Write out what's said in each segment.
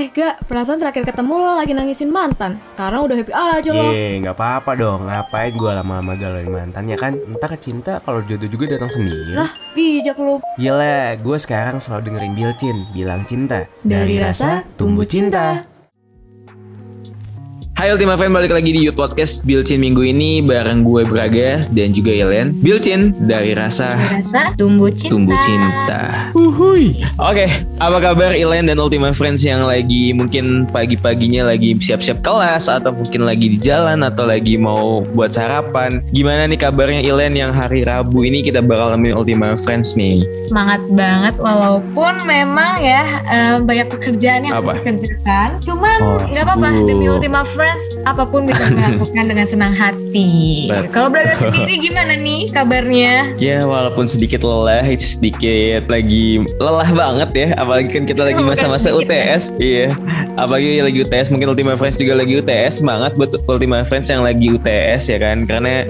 Eh gak, perasaan terakhir ketemu lo lagi nangisin mantan Sekarang udah happy aja lo Ye, nggak apa-apa dong. Ngapain gue lama-lama galauin mantan ya kan? Entar cinta kalau jodoh juga datang sendiri. Lah, bijak lo Gila, gue sekarang selalu dengerin Bilcin bilang cinta. Dari rasa tumbuh cinta Hai Ultima Fan, balik lagi di Youth Podcast. Bilcin minggu ini bareng gue Braga dan juga Yelen. Bilcin dari Rasa Rasa tumbuh cinta. Tumbuh Cinta. Uhuy. Oke, apa kabar Ilen dan Ultima Friends yang lagi mungkin pagi-paginya lagi siap-siap kelas Atau mungkin lagi di jalan atau lagi mau buat sarapan? Gimana nih kabarnya Ilen yang hari Rabu ini kita bakal nemenin Ultima Friends nih? Semangat banget walaupun memang ya eh, banyak pekerjaan yang Apa? harus dikerjakan. Cuman Oh, nggak apa-apa sibuk. demi Ultima Friends apa pun bisa dilakukan dengan senang hati Betul. kalau berada sendiri gimana nih kabarnya Ya walaupun sedikit lelah, itu sedikit lagi lelah banget ya. Apalagi kan kita lagi masa-masa sedikit UTS, iya. Apalagi lagi UTS, mungkin Ultima Friends juga lagi UTS. Semangat buat Ultima Friends yang lagi UTS ya kan, karena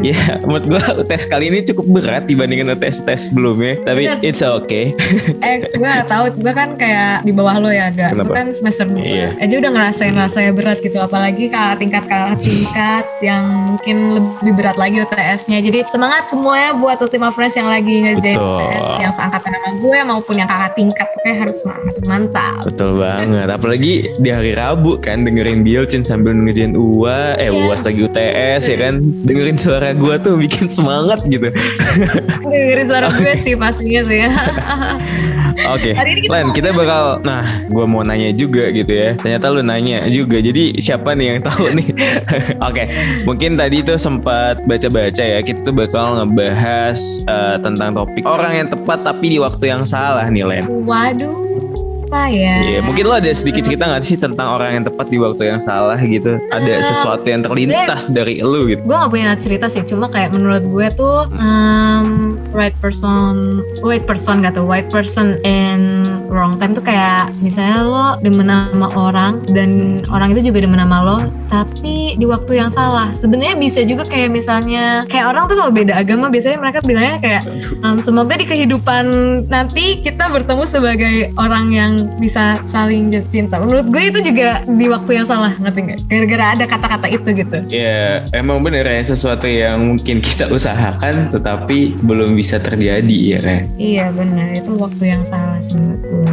ya menurut gua UTS kali ini cukup berat dibandingkan UTS tes sebelumnya. Tapi Bener. it's okay. eh gue gak tahu gue kan kayak di bawah lo ya gak gue Kenapa? kan semester 2 Iya. aja udah ngerasain rasanya berat gitu apalagi kakak tingkat kakak tingkat yang mungkin lebih berat lagi UTS-nya jadi semangat semuanya buat Ultima Friends yang lagi ngerjain Betul. UTS yang seangkatan sama gue maupun yang kakak tingkat pokoknya harus semangat mantap Betul banget. Apalagi di hari Rabu kan dengerin Bilcin sambil ngerjain UA, eh Iya. UAS lagi UTS ya kan. Dengerin suara gua tuh bikin semangat gitu. dengerin suara gue sih pastinya sih ya Oke, Hari ini kita Len, kita bakal, nah, gue mau nanya juga gitu ya. Ternyata lu nanya juga. Jadi siapa nih yang tahu nih? Oke, mungkin tadi tuh sempat baca-baca ya. Kita tuh bakal ngebahas eh, tentang topik orang yang tepat tapi di waktu yang salah nih, Len. waduh apa ya Iya, mungkin lo ada sedikit cerita nggak sih tentang orang yang tepat di waktu yang salah gitu? Ada Eh, sesuatu yang terlintas dari lu gitu? gue gak punya cerita sih cuma kayak menurut gue tuh um, right person right person gak tuh right person in wrong time tuh kayak misalnya lo demen sama orang dan orang itu juga demen sama lo tapi di waktu yang salah. Sebenarnya bisa juga kayak misalnya kayak orang tuh kalau beda agama biasanya mereka bilangnya kayak um, semoga di kehidupan nanti kita bertemu sebagai orang yang bisa saling jatuh cinta. Menurut gue itu juga di waktu yang salah ngerti nggak? Gara-gara ada kata-kata itu gitu. Ya, emang bener ya sesuatu yang mungkin kita usahakan tetapi belum bisa terjadi ya kan? Iya benar itu waktu yang salah sih menurut gue.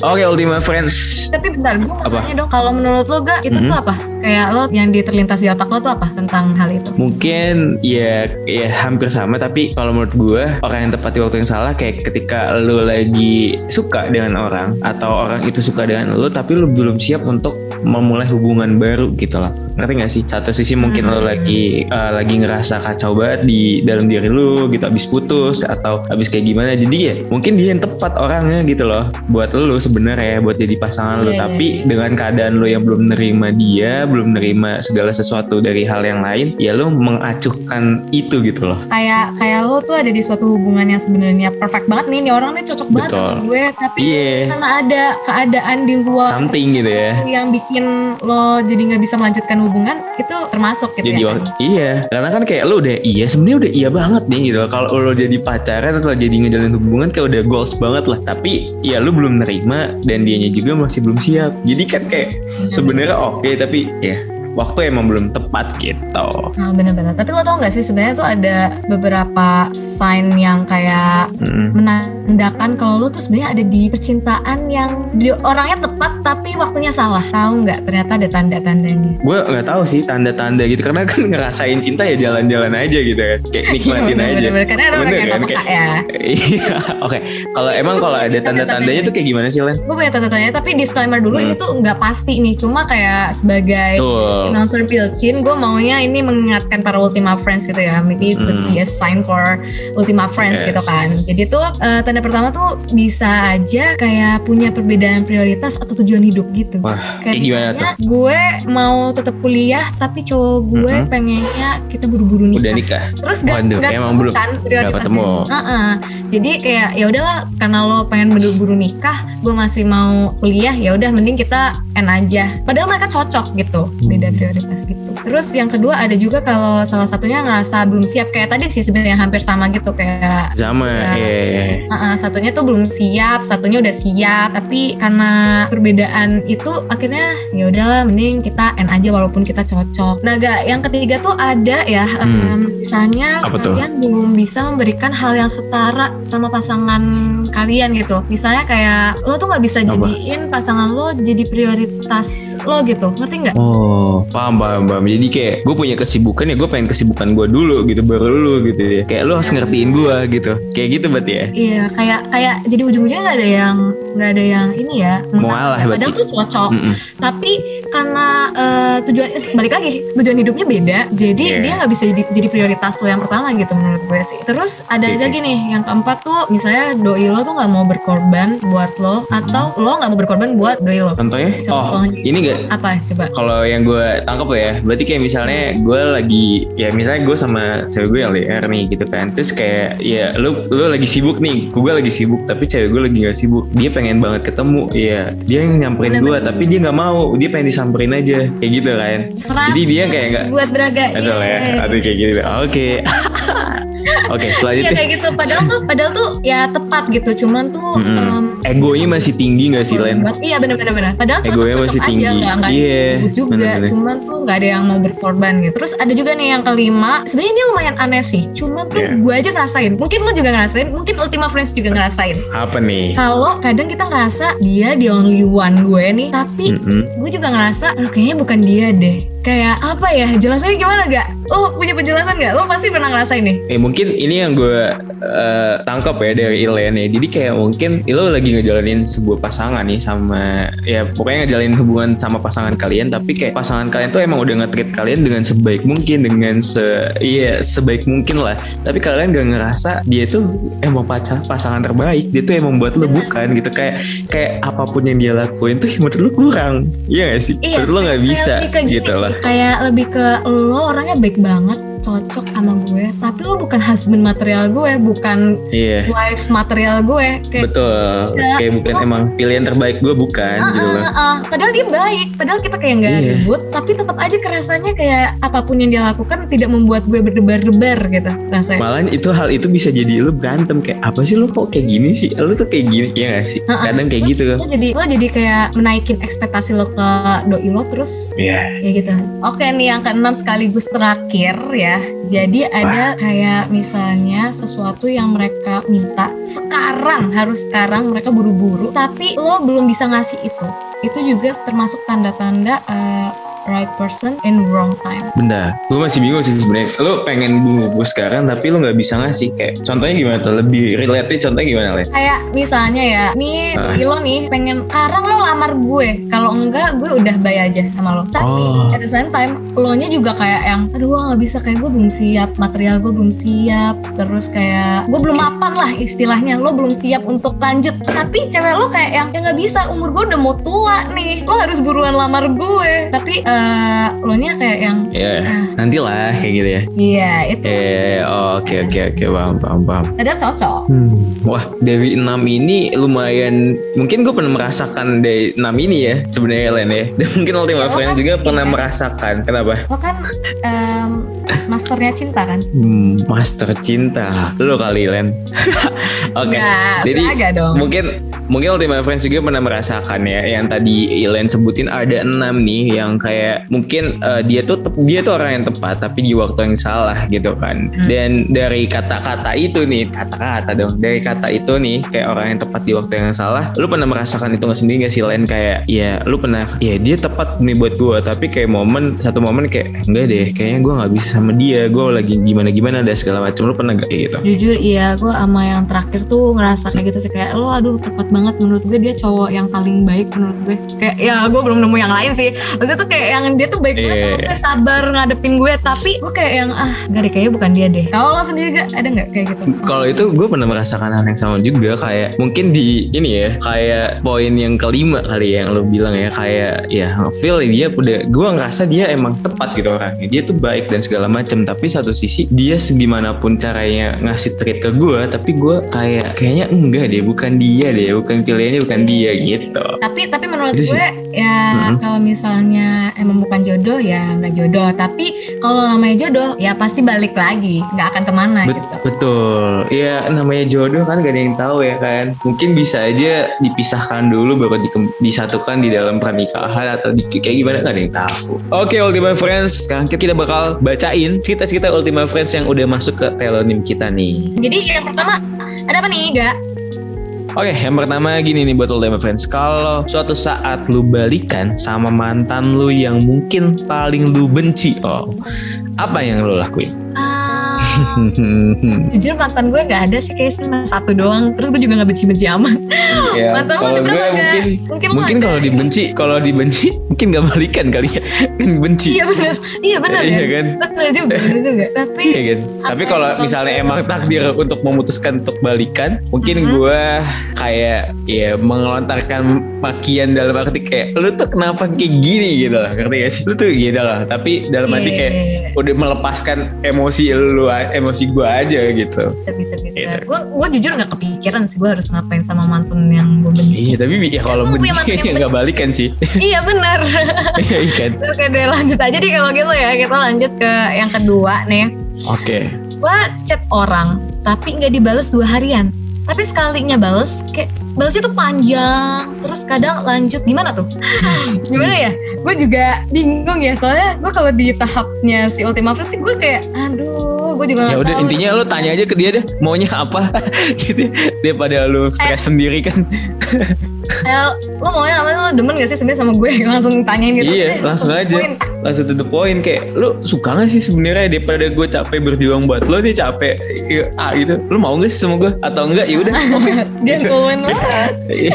Oke, Ultima Friends. Tapi bentar gue mau Apa? nanya dong kalau menurut lo gak itu Mhm. tuh apa? Kayak lo yang diterlintas di otak lo tuh apa tentang hal itu? Mungkin ya ya hampir sama tapi kalau menurut gue orang yang tepat di waktu yang salah kayak ketika lu lagi suka dengan orang atau orang itu suka dengan lu tapi lu belum siap untuk memulai hubungan baru gitu loh. Ngerti gak sih? Satu sisi mungkin Hmm. lagi eh, lagi ngerasa kacau banget di dalam diri lu gitu habis putus atau habis kayak gimana. Jadi ya mungkin dia yang tepat orangnya gitu loh buat lu sebenarnya buat jadi pasangan lu Iya, iya, tapi dengan keadaan lu yang belum nerima dia, belum nerima segala sesuatu dari hal yang lain, ya lu mengacuhkan itu gitu loh. Kayak kayak lo tuh ada di suatu hubungan yang sebenarnya perfect banget nih, nih orang nih cocok banget Betul. sama gue, tapi Iya, karena ada keadaan di luar something gitu ya. yang bikin lo jadi nggak bisa melanjutkan hubungan itu termasuk gitu Jadi ya. wak- iya, karena kan kayak lu udah iya sebenarnya udah iya banget nih gitu. Kalau lu jadi pacaran atau jadi ngejalanin hubungan kayak udah goals banget lah. Tapi ya lu belum nerima dan dianya juga masih belum siap. Jadi kan kayak sebenarnya oke tapi ya waktu emang belum tepat gitu. Nah, bener-bener. Tapi lo tau gak sih sebenarnya tuh ada beberapa sign yang kayak Mm. menandakan kalau lu tuh sebenarnya ada di percintaan yang orangnya tepat tapi waktunya salah. Tahu nggak? Ternyata ada tanda-tandanya. Gue nggak tahu sih tanda-tanda gitu karena kan ngerasain cinta ya jalan-jalan aja gitu kan. Kayak nikmatin aja. Karena Bener yang kan? peka ya. Iya, oke. Kalau emang Gua kalau ada tanda-tandanya tanda-tandanya. tuh kayak gimana sih Len? Gue punya tanda-tandanya tapi disclaimer dulu Hmm. ini tuh nggak pasti nih. Cuma kayak sebagai Tuh. Announcer Pilcin, gue maunya ini mengingatkan para Ultima Friends gitu ya. Maybe it could Hmm. be a sign for Ultima Friends Yes. gitu kan. Jadi tuh eh, tanda pertama tuh bisa aja kayak punya perbedaan prioritas atau tujuan hidup gitu. Wah, Kayak gimana tuh? misalnya gue mau tetap kuliah tapi cowok gue Mhm. pengennya kita buru-buru nikah. Udah nikah. Terus gak, Waduh, gak emang belum- kan prioritasnya. ketemu. Heeh. Jadi kayak ya udahlah karena lo pengen buru-buru nikah, gue masih mau kuliah ya udah mending kita N aja padahal mereka cocok gitu beda prioritas gitu terus yang kedua ada juga kalau salah satunya ngerasa belum siap kayak tadi sih sebenarnya hampir sama gitu kayak Sama, Ya. iya. uh, uh, satunya tuh belum siap satunya udah siap tapi karena perbedaan itu akhirnya ya udahlah mending kita N aja walaupun kita cocok nah gak yang ketiga tuh ada ya Hmm. em, misalnya Apa tuh? kalian belum bisa memberikan hal yang setara sama pasangan kalian gitu misalnya kayak lo tuh nggak bisa Apa? jadiin pasangan lo jadi prioritas lo gitu ngerti nggak Oh, paham, paham, paham. Jadi kayak gue punya kesibukan ya gue pengen kesibukan gue dulu gitu, baru lu gitu ya. Kayak lu harus ngertiin gue gitu. Kayak gitu berarti ya. Iya, kayak kayak jadi ujung-ujungnya nggak ada yang nggak ada yang ini ya. Mau ngalah Padahal berarti. tuh cocok, Mm-mm. tapi karena eh, tujuan balik lagi tujuan hidupnya beda, jadi Iya. dia nggak bisa jadi, jadi prioritas lo yang pertama gitu menurut gue sih. Terus ada Oke, lagi nih yang keempat tuh misalnya doi lo tuh nggak mau berkorban buat lo atau lo nggak mau berkorban buat doi lo. Contohnya? Oh, Contohnya ini gak apa coba? kalau yang gue tangkap ya berarti kayak misalnya gue lagi ya misalnya gue sama cewek gue LDR nih gitu kan terus kayak ya lu lu lagi sibuk nih gue lagi sibuk tapi cewek gue lagi gak sibuk dia pengen banget ketemu ya dia yang nyamperin gue tapi dia nggak mau dia pengen disamperin aja kayak gitu kan Jadi dia kayak nggak- buat beraga. ada lah ya ada kayak gitu oke oke Iya selanjutnya kayak gitu. Padahal tuh, padahal tuh ya tepat gitu. Cuman tuh Mm-mm. em, egonya masih tinggi gak sih Len Iya benar-benar benar. Padahal Egonya masih aja tinggi. nggak nggak Iya, ribut juga. benar-benar. Cuman tuh nggak ada yang mau berkorban gitu. Terus ada juga nih yang kelima. Sebenarnya ini lumayan aneh sih. Cuman tuh Iya. gue aja ngerasain. Mungkin lo juga ngerasain. Mungkin Ultima Friends juga ngerasain. apa nih Kalau kadang kita ngerasa dia the only one gue nih, tapi Mm-mm. gue juga ngerasa "Aduh, kayaknya bukan dia deh. Kayak apa ya? Jelasannya gimana gak? Lo punya penjelasan gak? Lo pasti pernah ngerasain nih. Eh mungkin ini yang gue eh, tangkap ya dari Ilen ya. Jadi kayak mungkin lo lagi ngejalanin sebuah pasangan nih sama ya pokoknya ngejalanin hubungan sama pasangan kalian. Tapi kayak pasangan kalian tuh emang udah nge-treat kalian dengan sebaik mungkin dengan se iya sebaik mungkin lah. Tapi kalian gak ngerasa dia tuh emang pacar pasangan terbaik. Dia tuh emang buat lo bukan gitu kayak kayak apa pun yang dia lakuin tuh menurut lo kurang. Iya gak sih? Iya, menurut lo gak bisa gitu lah. Kayak lebih ke lo orangnya baik banget, cocok sama gue, tapi lo bukan husband material gue, bukan Iya. wife material gue. Kayak Betul. Ya, Kayak bukan lo- emang pilihan terbaik gue bukan Ah, gitu loh. ah, ah. Padahal dia baik, padahal kita kayak nggak Iya. ribut, tapi tetap aja kerasanya kayak apa pun yang dia lakukan tidak membuat gue berdebar-debar gitu rasanya. Malah itu hal itu bisa jadi lu berantem kayak apa sih lu kok kayak gini sih? Lu tuh kayak gini ya gak sih? Ah, ah. Kadang kayak Terus gitu. Lo jadi lo jadi kayak menaikin ekspektasi lo ke doi lo terus Iya. ya gitu. Oke nih yang keenam sekaligus terakhir ya. Jadi ada kayak misalnya sesuatu yang mereka minta sekarang harus sekarang mereka buru-buru tapi lo belum bisa ngasih itu. Itu juga termasuk tanda-tanda eh, right person in wrong time. Bentar, gue masih bingung sih sebenarnya. Lu pengen buru-buru sekarang tapi lu nggak bisa ngasih kayak contohnya gimana tuh? Lebih relate contohnya gimana Le? Kayak misalnya ya, nih Ah. doi lo nih pengen sekarang lo lamar gue. Kalau enggak gue udah bay aja sama lo. Tapi Oh. at the same time lo nya juga kayak yang aduh gue nggak bisa kayak gue belum siap material gue belum siap terus kayak gue belum mapan lah istilahnya lo belum siap untuk lanjut tapi cewek lo kayak yang ya nggak bisa umur gue udah mau tua nih lo harus buruan lamar gue tapi eh lo nya kayak yang Ya, ah, nantilah kayak gitu ya. iya itu. Eh, oke oke oke. Paham paham paham. ada cocok Wah, dari enam ini lumayan mungkin gue pernah merasakan dari enam ini ya sebenarnya Len ya. Dan mungkin Ultima Ya, lo Friends kan- juga pernah iya. merasakan. Kenapa? lo kan em, masternya cinta kan Hmm, master cinta. Lo kali Len. Oke. Nggak, Jadi, agak dong Mungkin mungkin Ultima Friends juga pernah merasakan ya yang tadi Ilen sebutin ada enam nih yang kayak mungkin eh, dia tuh dia tuh orang yang tepat tapi di waktu yang salah gitu kan. Hmm. Dan dari kata-kata itu nih kata-kata dong dari kata itu nih kayak orang yang tepat di waktu yang salah. Lu pernah merasakan itu nggak sendiri gak sih Len kayak ya lu pernah ya dia tepat nih buat gua tapi kayak momen satu momen kayak enggak deh kayaknya gua nggak bisa sama dia gua lagi gimana gimana ada segala macam lu pernah gak kayak gitu? jujur iya gue sama yang terakhir tuh ngerasa kayak gitu sih kayak lo aduh tepat banget menurut gue dia cowok yang paling baik menurut gue kayak ya gue belum nemu yang lain sih maksudnya tuh kayak yang dia tuh baik banget Iya, sama iya. gue sabar ngadepin gue tapi gue kayak yang ah gak deh kayaknya bukan dia deh kalau lo sendiri gak ada nggak kayak gitu Kalau itu gue pernah merasakan hal yang sama juga kayak mungkin di ini ya kayak poin yang kelima kali ya yang lo bilang ya kayak ya feel dia udah gue ngerasa dia emang tepat gitu orangnya. Dia tuh baik dan segala macam tapi satu sisi dia segimanapun caranya ngasih treat ke gue tapi gue kayak kayaknya enggak deh bukan dia deh bukan pilihannya bukan dia gitu. Tapi tapi menurut Itu sih. gue ya Mhm. kalau misalnya emang bukan jodoh ya nggak jodoh. Tapi kalau namanya jodoh ya pasti balik lagi nggak akan ke mana Bet- gitu. betul. Ya namanya jodoh kan gak ada yang tahu ya kan mungkin bisa aja dipisahkan dulu baru di- disatukan di dalam pernikahan atau di, kayak gimana gak ada yang tahu oke Ultimate Friends sekarang kita bakal bacain cerita-cerita Ultimate Friends yang udah masuk ke telonim kita nih jadi yang pertama ada apa nih gak Oke, yang pertama gini nih buat Ultimate Friends. Kalau suatu saat lu balikan sama mantan lu yang mungkin paling lu benci, oh, apa yang lu lakuin? Ah, jujur mantan gue nggak ada sih kayak cuma satu doang terus gue juga nggak benci-benci amat Ya, mantan lo kalau gue gak? mungkin mungkin, mungkin kalau dibenci, kalau dibenci mungkin gak balikan kali ya, kan benci. iya benar iya benar Iya ya kan? benar juga benar juga tapi Iya kan? Tapi kalau misalnya emang takdir untuk memutuskan untuk balikan, mungkin Mhm. gue kayak ya mengelontarkan makian dalam arti kayak lu tuh kenapa kayak gini gitu lah, ngerti gak sih? Lu tuh gitu lah. Tapi dalam arti Iya, kayak iya, iya. udah melepaskan emosi lu, emosi gue aja gitu. bisa bisa bisa Iya. gue gue jujur nggak kepikiran sih gue harus ngapain sama mantan yang gue benci. Iya, tapi ya kalau benci nggak balikan sih. iya benar Iya kan? oke deh lanjut aja deh kalau gitu ya. Kita lanjut ke yang kedua nih. Oke. gue chat orang tapi nggak dibales dua harian. Tapi sekalinya bales kayak balesnya tuh panjang. Terus kadang lanjut gimana tuh? Gimana ya? Gue juga bingung ya. Soalnya gue kalau di tahapnya si Ultima Friends sih gue kayak aduh gue juga Ya udah intinya lu tanya aja ke dia deh maunya apa gitu daripada lu stres sendiri kan. El, lo maunya apa lo demen gak sih sebenarnya sama gue langsung tanyain gitu Iya, Eh, langsung aja. poin. langsung to the point kayak lu suka gak sih sebenarnya daripada gue capek berjuang buat lo dia capek ya, ah gitu lu mau gak sih sama gue atau enggak ya udah oke. gentleman banget Iya,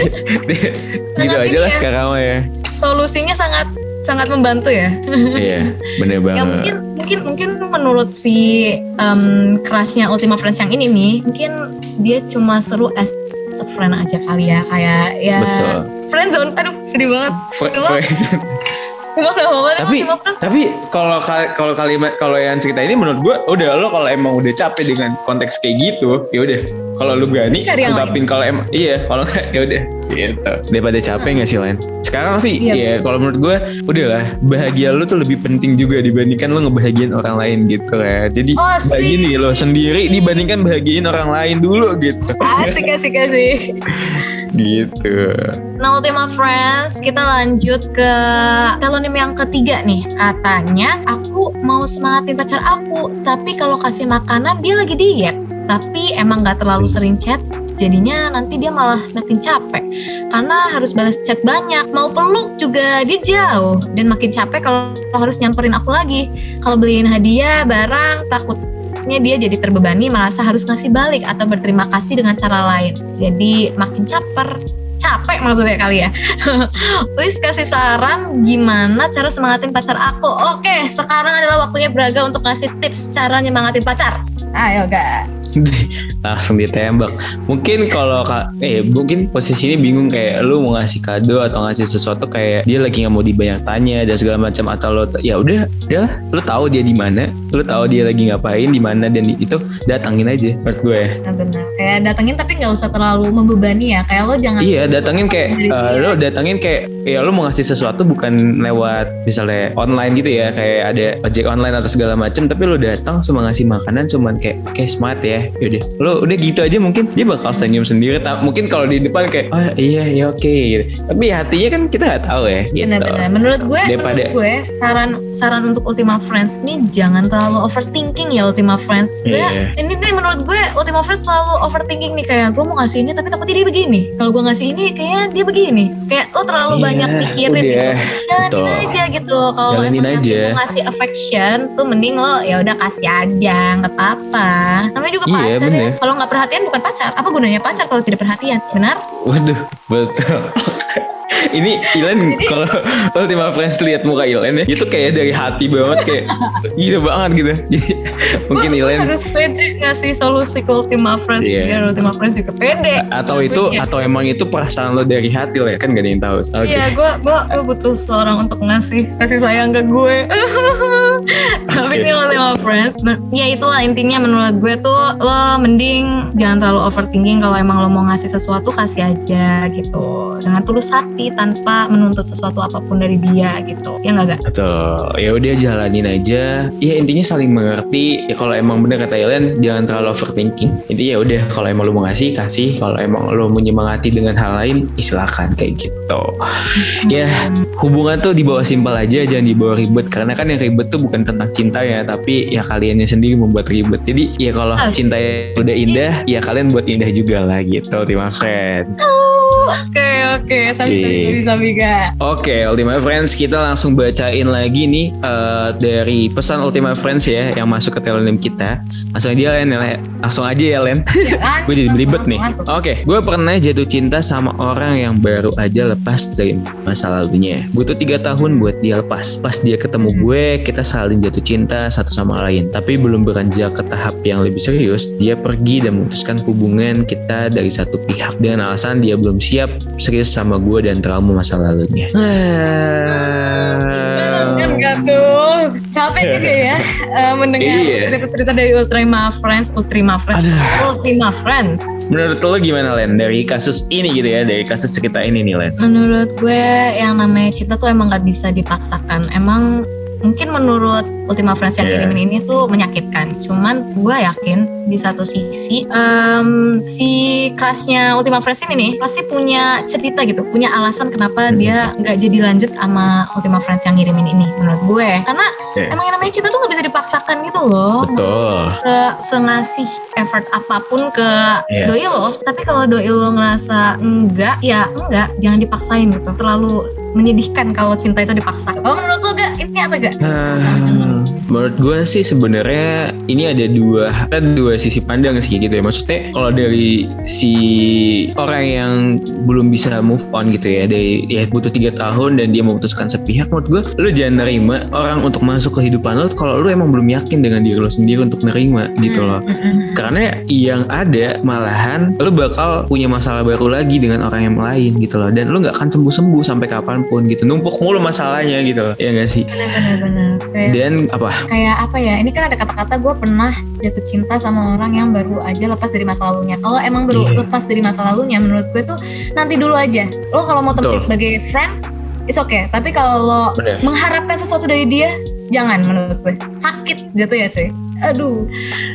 gitu Sangat aja lah ya. sekarang ya solusinya sangat sangat membantu ya. Iya bener banget. ya mungkin mungkin mungkin menurut si um, kerasnya Ultima Friends yang ini nih mungkin dia cuma seru as a friend aja kali ya kayak ya betul. friendzone aduh sedih banget. Fre- Cuma- cuma gak apa-apa deh, tapi cuma tapi kalau kal- kalau kalimat kalau yang cerita ini menurut gue udah lo kalau emang udah capek dengan konteks kayak gitu ya udah. Kalau lu berani ungkapin kalau emang iya kalau enggak ya udah. Gitu. Daripada capek nggak sih lain sekarang sih Iya. ya kalau menurut gue udahlah bahagia lu tuh lebih penting juga dibandingkan lu ngebahagiain orang lain gitu ya jadi Oh, bahagiain diri lo sendiri dibandingkan bahagiain orang lain dulu gitu. Asik asik asik gitu. Nah Ultima Friends kita lanjut ke telonim yang ketiga nih. Katanya aku mau semangatin pacar aku Tapi kalau kasih makanan dia lagi diet. Tapi emang gak terlalu sering chat Jadinya nanti dia malah makin capek. Karena harus balas chat banyak Mau peluk juga dia jauh. Dan makin capek kalau harus nyamperin aku lagi. Kalau beliin hadiah barang takutnya dia jadi terbebani merasa harus ngasih balik atau berterima kasih dengan cara lain. Jadi makin caper, capek maksudnya kali ya. Please kasih saran gimana cara semangatin pacar aku. Oke, sekarang adalah waktunya Braga untuk kasih tips cara nyemangatin pacar. Ayo guys. langsung ditembak mungkin kalau ka- eh mungkin posisi ini bingung kayak lu mau ngasih kado atau ngasih sesuatu kayak dia lagi nggak mau dibanyak tanya dan segala macam atau lo ya udah udah lu tahu dia di mana lu tahu dia lagi ngapain di mana dan itu datangin aja menurut gue Nah benar. Kayak datengin tapi nggak usah terlalu membebani ya. Kayak lo jangan. Iya, datangin kayak dia. lo datangin kayak ya lo mau ngasih sesuatu bukan lewat misalnya online gitu ya, kayak ada ojek online atau segala macam, tapi lo datang cuma ngasih makanan cuman kayak kayak smart ya. Yaudah, lo udah gitu aja mungkin dia bakal senyum sendiri. Mungkin kalau di depan kayak oh iya ya oke gitu. Tapi hatinya kan kita nggak tahu ya gitu. Benar-benar. Menurut gue, Daripada- menurut gue saran saran untuk Ultima Friends nih jangan terlalu overthinking ya Ultima Friends. Gue Iya. ini nih menurut gue Ultima Friends selalu overthinking nih kayak gue mau ngasih ini tapi takutnya dia begini. Kalau gue ngasih ini kayaknya dia begini. Kayak lo terlalu Iya, banyak pikirin gitu. Jalanin Betul. aja gitu. Kalau emang aja. mau ngasih affection tuh mending lo ya udah kasih aja nggak apa-apa. Namanya juga Iya, pacar ya. Kalau nggak perhatian bukan pacar. Apa gunanya pacar kalau tidak perhatian? Benar? Waduh, betul. Ini Ilen kalau Ultima Friends lihat muka Ilen ya, itu kayak dari hati banget kayak gitu banget gitu. Jadi mungkin Gua- harus pede ngasih solusi ke Ultima Friends Iya. biar Ultima Friends juga pede. atau itu Ngakuinnya. atau emang itu perasaan lo dari hati lo ya kan gak ada yang tahu. Iya, gue gua, gua butuh seorang untuk ngasih kasih sayang ke gue. Tapi ini Ultima Friends, men- ya itulah intinya menurut gue tuh lo mending jangan terlalu overthinking kalau emang lo mau ngasih sesuatu kasih aja gitu dengan tulus hati tanpa menuntut sesuatu apa pun dari dia gitu. Ya nggak gak? Betul. Ya udah jalanin aja. Ya intinya saling mengerti. Ya kalau emang bener kata Ilen jangan terlalu overthinking. Intinya ya udah kalau emang lu mau ngasih kasih. Kalau emang lu menyemangati dengan hal lain, ya silakan kayak gitu. Ya hubungan tuh dibawa simpel aja, jangan dibawa ribet. Karena kan yang ribet tuh bukan tentang cinta ya, tapi ya kaliannya sendiri membuat ribet. Jadi ya kalau Asik. cinta udah indah, ya kalian buat indah juga lah gitu. Terima friends. Oke oke, sabi sabi sabi? Oke, Ultima Friends, kita langsung bacain lagi nih eh, dari pesan Ultima Friends ya yang masuk ke telonym kita. Langsung aja Len, ya, langsung aja ya Len. gue jadi belibet nih. Oke, gue pernah jatuh cinta sama orang yang baru aja lepas dari masa lalunya. Butuh tiga tahun buat dia lepas. Pas dia ketemu gue, kita saling jatuh cinta satu sama lain. Tapi belum beranjak ke tahap yang lebih serius, dia pergi dan memutuskan hubungan kita dari satu pihak dengan alasan dia belum siap serius sama gue dan trauma masa lalunya. kan gak tuh capek juga ya eh, mendengar Iya. cerita-cerita dari Ultima Friends, Ultima Friends. Ultima Friends. Menurut lo gimana Len dari kasus ini gitu ya dari kasus cerita ini nih Len? Menurut gue yang namanya cinta tuh emang gak bisa dipaksakan. Emang mungkin menurut Ultima Friends yang Iya. kirimin ini tuh menyakitkan. Cuman gue yakin di satu sisi em, si crushnya Ultima Friends ini nih pasti punya cerita gitu, punya alasan kenapa Hmm. dia nggak jadi lanjut sama Ultima Friends yang ngirimin ini. Menurut gue, karena Iya. emang yang namanya cinta tuh nggak bisa dipaksakan gitu loh. Betul. ke sengasih effort apa pun ke Yes. doi lo tapi kalau doi lo ngerasa enggak ya enggak jangan dipaksain gitu terlalu menyedihkan kalau cinta itu dipaksa kalau menurut lo gak ini apa gak Ah, menurut gue sih sebenarnya ini ada dua ada dua sisi pandang sih gitu ya. Maksudnya kalau dari si orang yang belum bisa move on gitu ya dari ya butuh tiga tahun dan dia memutuskan sepihak menurut gue lu jangan nerima orang untuk masuk ke kehidupan lo kalau lu emang belum yakin dengan diri lo sendiri untuk nerima gitu loh. Mm-mm. karena yang ada malahan lu bakal punya masalah baru lagi dengan orang yang lain gitu loh. Dan lu nggak akan sembuh-sembuh sampai kapan pun gitu. Numpuk mulu masalahnya gitu loh. Ya nggak sih? Bener-bener kayak dan apa kayak apa ya ini kan ada kata-kata gue pernah jatuh cinta sama orang yang baru aja lepas dari masa lalunya kalau emang baru Iya. lepas dari masa lalunya menurut gue tuh nanti dulu aja lo kalau mau temenin sebagai friend it's okay tapi kalau lo Bener. mengharapkan sesuatu dari dia jangan menurut gue sakit jatuh ya cuy aduh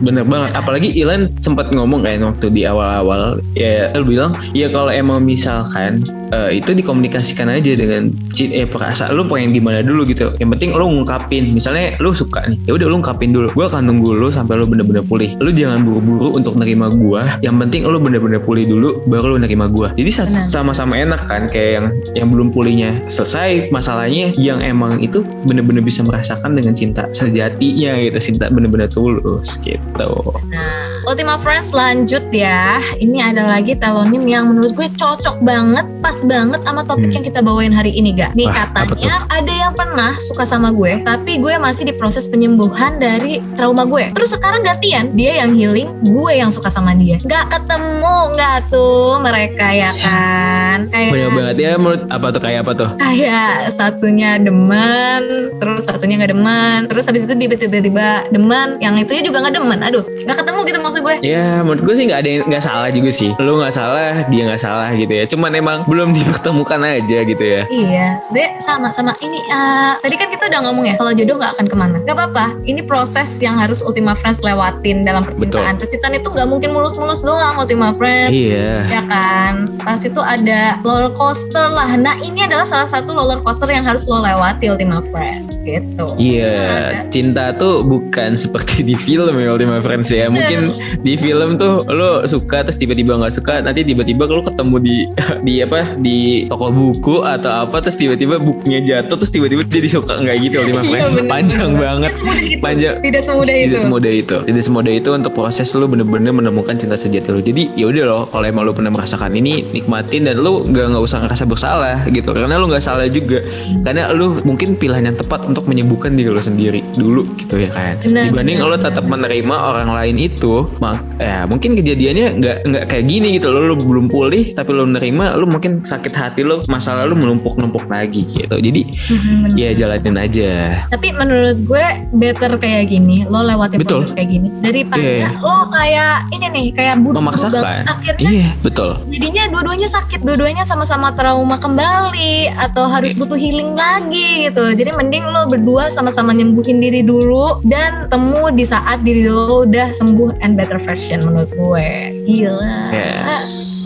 Bener banget. Apalagi Ilan sempat ngomong kan waktu di awal-awal. Ya, lu bilang, ya kalau emang misalkan eh, itu dikomunikasikan aja dengan eh, perasaan lu pengen gimana dulu gitu. Yang penting lu ngungkapin. Misalnya lu suka nih, ya udah lu ngungkapin dulu. Gua akan nunggu lu sampai lu bener-bener pulih. Lu jangan buru-buru untuk nerima gua. Yang penting lu bener-bener pulih dulu, baru lu nerima gua. Jadi sama-sama enak kan, kayak yang yang belum pulihnya selesai masalahnya, yang emang itu bener-bener bisa merasakan dengan cinta sejatinya gitu, cinta bener-bener tulus gitu. Nah, Ultima Friends lanjut ya. Ini ada lagi telonim yang menurut gue cocok banget, pas banget sama topik Hmm. yang kita bawain hari ini, gak? Nih Wah, apa katanya ada yang pernah suka sama gue, tapi gue masih di proses penyembuhan dari trauma gue. Terus sekarang gantian, dia yang healing, gue yang suka sama dia. Gak ketemu nggak tuh mereka ya kan? Kayak Banyak banget ya menurut apa tuh kayak apa tuh? kayak satunya demen terus satunya nggak demen terus habis itu tiba-tiba demen yang itunya juga nggak demen aduh nggak ketemu gitu maksud gue Ya menurut gue sih nggak ada yang nggak salah juga sih. Lu nggak salah, dia nggak salah gitu ya. Cuman emang belum dipertemukan aja gitu ya. Iya, sebenarnya sama sama ini. eh, tadi kan kita udah ngomong ya, kalau jodoh nggak akan ke mana. Gak apa-apa. Ini proses yang harus Ultima Friends lewatin dalam percintaan. Percintaan itu nggak mungkin mulus-mulus doang Ultima Friends. Iya. Ya kan, pasti tuh ada roller coaster lah. Nah ini adalah salah satu roller coaster yang harus lo lewati Ultima Friends gitu. Iya, cinta tuh bukan seperti di film ya Ultima Friends ya. Mungkin di film tuh lo suka terus tiba-tiba nggak suka, nanti tiba-tiba lo ketemu di di apa di toko buku atau apa terus tiba-tiba bukunya jatuh terus tiba-tiba jadi suka nggak gitu Ultima Iya, bener, panjang bener. banget. itu. panjang. Tidak semudah itu. tidak semudah itu. Tidak semudah itu untuk proses lu bener-bener menemukan cinta sejati lu. Jadi ya udah loh kalau emang lu pernah merasakan ini nikmatin dan lu nggak nggak usah ngerasa bersalah gitu. Karena lu nggak salah juga. Karena lu mungkin pilihan yang tepat untuk menyembuhkan diri lu sendiri dulu gitu ya kan. Benar, dibanding lu benar. tetap menerima orang lain itu mak ya mungkin kejadiannya nggak nggak kayak gini gitu. Lo lu belum pulih tapi lu menerima lu mungkin sakit hati lu masalah lu menumpuk-numpuk lagi gitu jadi bener. ya jalanin aja Tapi menurut gue better kayak gini, lo lewatin Betul. proses kayak gini daripada Iya. lo kayak ini nih kayak buru-buru memaksakan. Akhirnya iya betul jadinya dua-duanya sakit, dua-duanya sama-sama trauma kembali atau harus butuh healing lagi gitu. Jadi mending lo berdua sama-sama nyembuhin diri dulu dan temu di saat diri lo udah sembuh and better version menurut gue. Gila. Yes.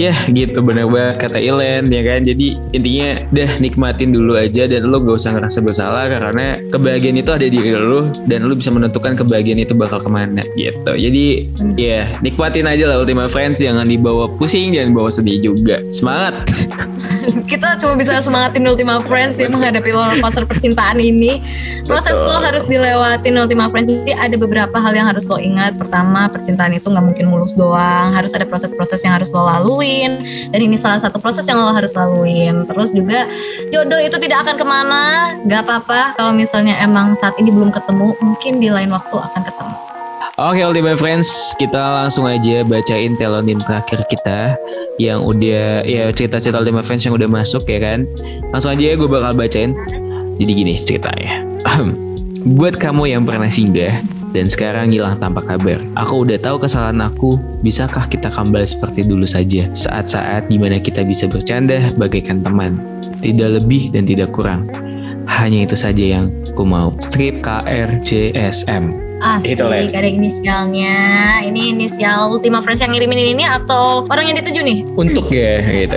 Ya gitu bener banget kata Ilen ya kan Jadi intinya dah nikmatin dulu aja Dan lu gak usah ngerasa bersalah Karena kebahagiaan itu ada di diri lu Dan lu bisa menentukan kebahagiaan itu bakal ke mana gitu Jadi Hmm. ya nikmatin aja lah Ultima Friends Jangan dibawa pusing Jangan bawa sedih juga Semangat Kita cuma bisa semangatin Ultima Friends ya menghadapi roller coaster percintaan ini. Proses Betul. lo harus dilewatin Ultima Friends. Jadi ada beberapa hal yang harus lo ingat. Pertama, percintaan itu nggak mungkin mulus doang. Harus ada proses-proses yang harus lo laluin. Dan ini salah satu proses yang lo harus laluin. Terus juga jodoh itu tidak akan ke mana. Gak apa-apa kalau misalnya emang saat ini belum ketemu. Mungkin di lain waktu akan ketemu. Oke Ultimate Friends, kita langsung aja bacain telonim terakhir kita yang udah ya cerita-cerita Ultimate Friends yang udah masuk ya kan. Langsung aja gue bakal bacain. Jadi gini ceritanya. Buat kamu yang pernah singgah dan sekarang hilang tanpa kabar. Aku udah tahu kesalahan aku. Bisakah kita kembali seperti dulu saja? Saat-saat di mana kita bisa bercanda bagaikan teman. Tidak lebih dan tidak kurang. Hanya itu saja yang ku mau. Strip KRJSM. Asik, Itu, Len. ada inisialnya. Ini inisial Ultima Friends yang ngirimin ini atau orang yang dituju nih? untuk ya gitu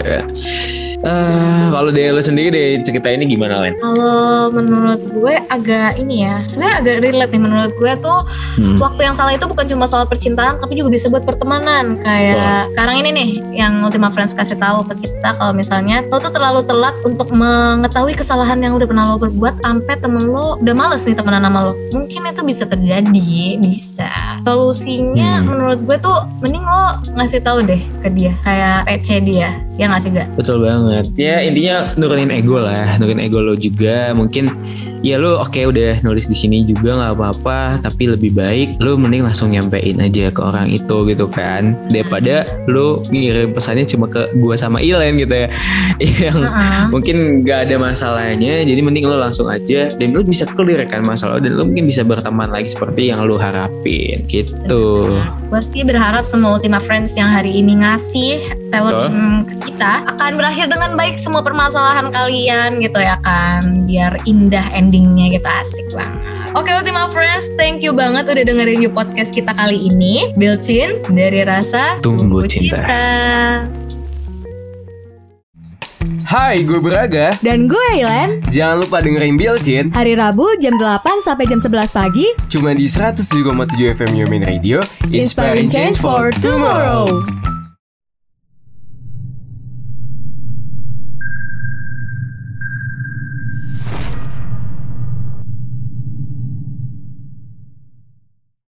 Eh, kalau dari lu sendiri deh cerita ini gimana Len? Kalau menurut gue agak ini ya, sebenarnya agak relate nih menurut gue tuh Hmm. waktu yang salah itu bukan cuma soal percintaan tapi juga bisa buat pertemanan. Kayak sekarang ini nih yang Ultima Friends kasih tahu ke kita kalau misalnya lo tuh terlalu telat untuk mengetahui kesalahan yang udah pernah lo berbuat sampai temen lo udah males nih temenan sama lo. Mungkin itu bisa terjadi, bisa. Solusinya Hmm. menurut gue tuh mending lo ngasih tahu deh ke dia kayak PC dia. Ya nggak sih gak? Betul banget. Ya intinya nurunin ego lah, nurunin ego lo juga. Mungkin ya lu oke udah nulis di sini juga nggak apa-apa, tapi lebih baik lu mending langsung nyampein aja ke orang itu gitu kan, daripada lu ngirim pesannya cuma ke gua sama Ilen gitu ya, yang Heeh. mungkin nggak ada masalahnya. Jadi mending lu langsung aja dan lu bisa clear kan masalah dan lu mungkin bisa berteman lagi seperti yang lu harapin gitu. Gue sih berharap semua Ultima Friends yang hari ini ngasih talent ke kita akan berakhir dengan baik semua permasalahan kalian gitu ya kan biar indah endingnya gitu asik banget. Oke Ultima Friends, thank you banget udah dengerin new podcast kita kali ini. Built-in dari rasa Tumbuh cinta. Hai, gue Braga. Dan gue Ilen, Jangan lupa dengerin Bilcin hari Rabu jam 8 sampai jam 11 pagi, cuma di 107,7 FM Yomin Radio. Inspiring Change for Tomorrow.